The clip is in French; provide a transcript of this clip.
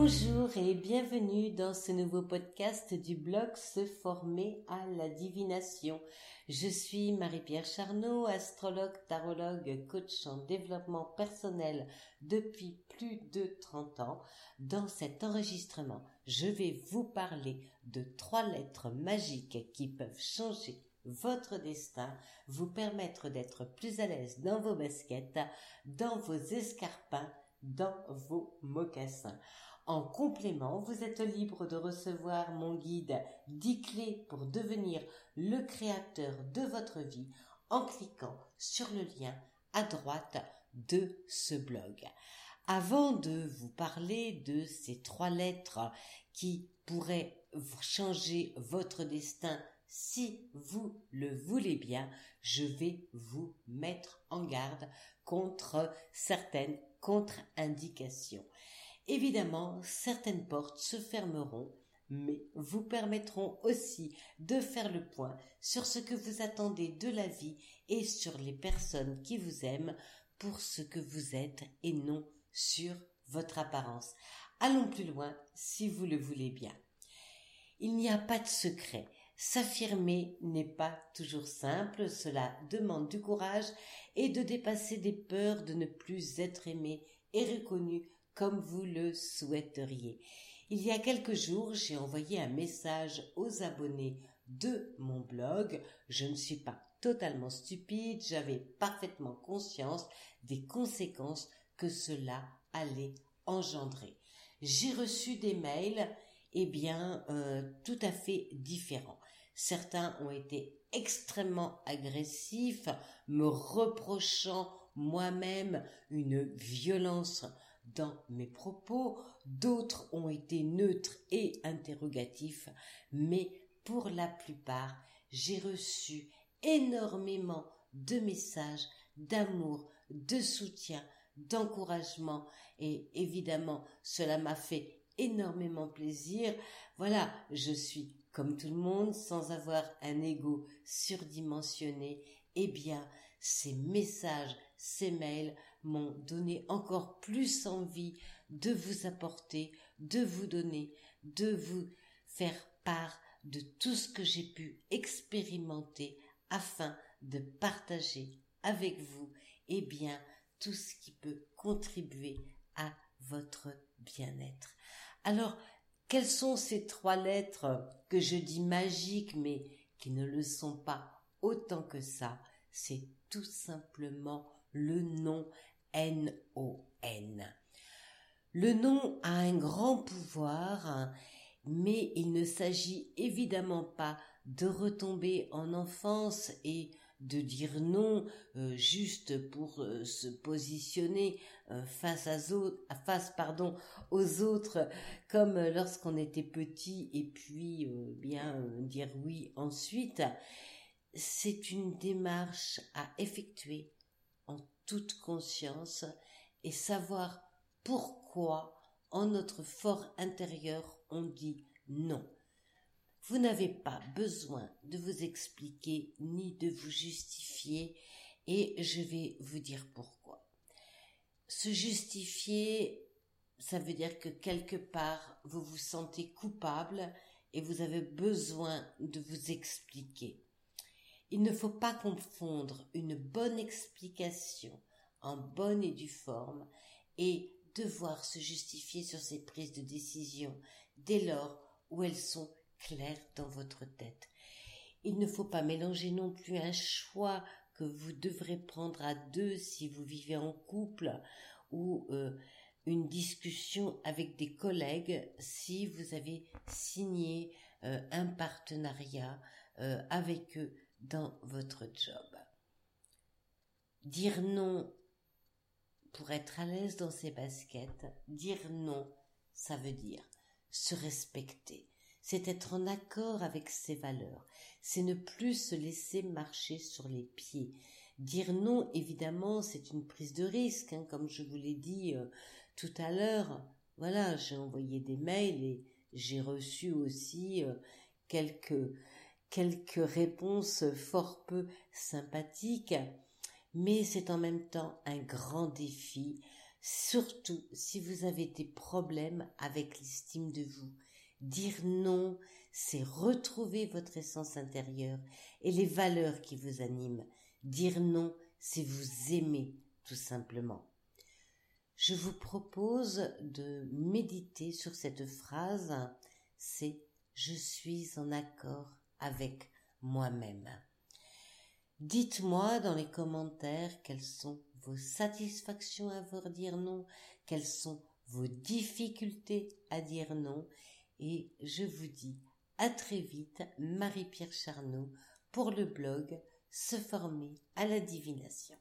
Bonjour et bienvenue dans ce nouveau podcast du blog Se former à la divination. Je suis Marie-Pierre Charnot, astrologue, tarologue, coach en développement personnel depuis plus de 30 ans. Dans cet enregistrement, je vais vous parler de trois lettres magiques qui peuvent changer votre destin, vous permettre d'être plus à l'aise dans vos baskets, dans vos escarpins, dans vos mocassins. En complément, vous êtes libre de recevoir mon guide 10 clés pour devenir le créateur de votre vie en cliquant sur le lien à droite de ce blog. Avant de vous parler de ces trois lettres qui pourraient changer votre destin si vous le voulez bien, je vais vous mettre en garde contre certaines contre-indications. Évidemment, certaines portes se fermeront, mais vous permettront aussi de faire le point sur ce que vous attendez de la vie et sur les personnes qui vous aiment pour ce que vous êtes et non sur votre apparence. Allons plus loin si vous le voulez bien. Il n'y a pas de secret. S'affirmer n'est pas toujours simple, cela demande du courage et de dépasser des peurs de ne plus être aimé et reconnu comme vous le souhaiteriez. Il y a quelques jours, j'ai envoyé un message aux abonnés de mon blog. Je ne suis pas totalement stupide, j'avais parfaitement conscience des conséquences que cela allait engendrer. J'ai reçu des mails, eh bien, euh, tout à fait différents. Certains ont été extrêmement agressifs, me reprochant moi-même une violence dans mes propos, d'autres ont été neutres et interrogatifs, mais pour la plupart, j'ai reçu énormément de messages d'amour, de soutien, d'encouragement et évidemment cela m'a fait énormément plaisir. Voilà, je suis comme tout le monde sans avoir un ego surdimensionné. Eh bien, ces messages, ces mails m'ont donné encore plus envie de vous apporter, de vous donner, de vous faire part de tout ce que j'ai pu expérimenter afin de partager avec vous, eh bien, tout ce qui peut contribuer à votre bien-être. Alors, quelles sont ces trois lettres que je dis magiques mais qui ne le sont pas autant que ça? C'est tout simplement le nom N-O-N. Le nom a un grand pouvoir, mais il ne s'agit évidemment pas de retomber en enfance et de dire non euh, juste pour euh, se positionner euh, face, à face pardon, aux autres comme lorsqu'on était petit et puis bien dire oui ensuite. C'est une démarche à effectuer toute conscience et savoir pourquoi en notre fort intérieur on dit non. Vous n'avez pas besoin de vous expliquer ni de vous justifier et je vais vous dire pourquoi. Se justifier, ça veut dire que quelque part vous vous sentez coupable et vous avez besoin de vous expliquer. Il ne faut pas confondre une bonne explication en bonne et due forme et devoir se justifier sur ses prises de décision dès lors où elles sont claires dans votre tête. Il ne faut pas mélanger non plus un choix que vous devrez prendre à deux si vous vivez en couple ou euh, une discussion avec des collègues si vous avez signé euh, un partenariat euh, avec eux dans votre job. Dire non pour être à l'aise dans ses baskets, dire non, ça veut dire se respecter. C'est être en accord avec ses valeurs. C'est ne plus se laisser marcher sur les pieds. Dire non, évidemment, c'est une prise de risque, hein, comme je vous l'ai dit euh, tout à l'heure. Voilà, j'ai envoyé des mails et j'ai reçu aussi euh, quelques quelques réponses fort peu sympathiques, mais c'est en même temps un grand défi surtout si vous avez des problèmes avec l'estime de vous. Dire non, c'est retrouver votre essence intérieure et les valeurs qui vous animent. Dire non, c'est vous aimer, tout simplement. Je vous propose de méditer sur cette phrase, c'est je suis en accord avec moi-même. Dites-moi dans les commentaires quelles sont vos satisfactions à vous dire non, quelles sont vos difficultés à dire non, et je vous dis à très vite, Marie-Pierre Charnot, pour le blog Se former à la divination.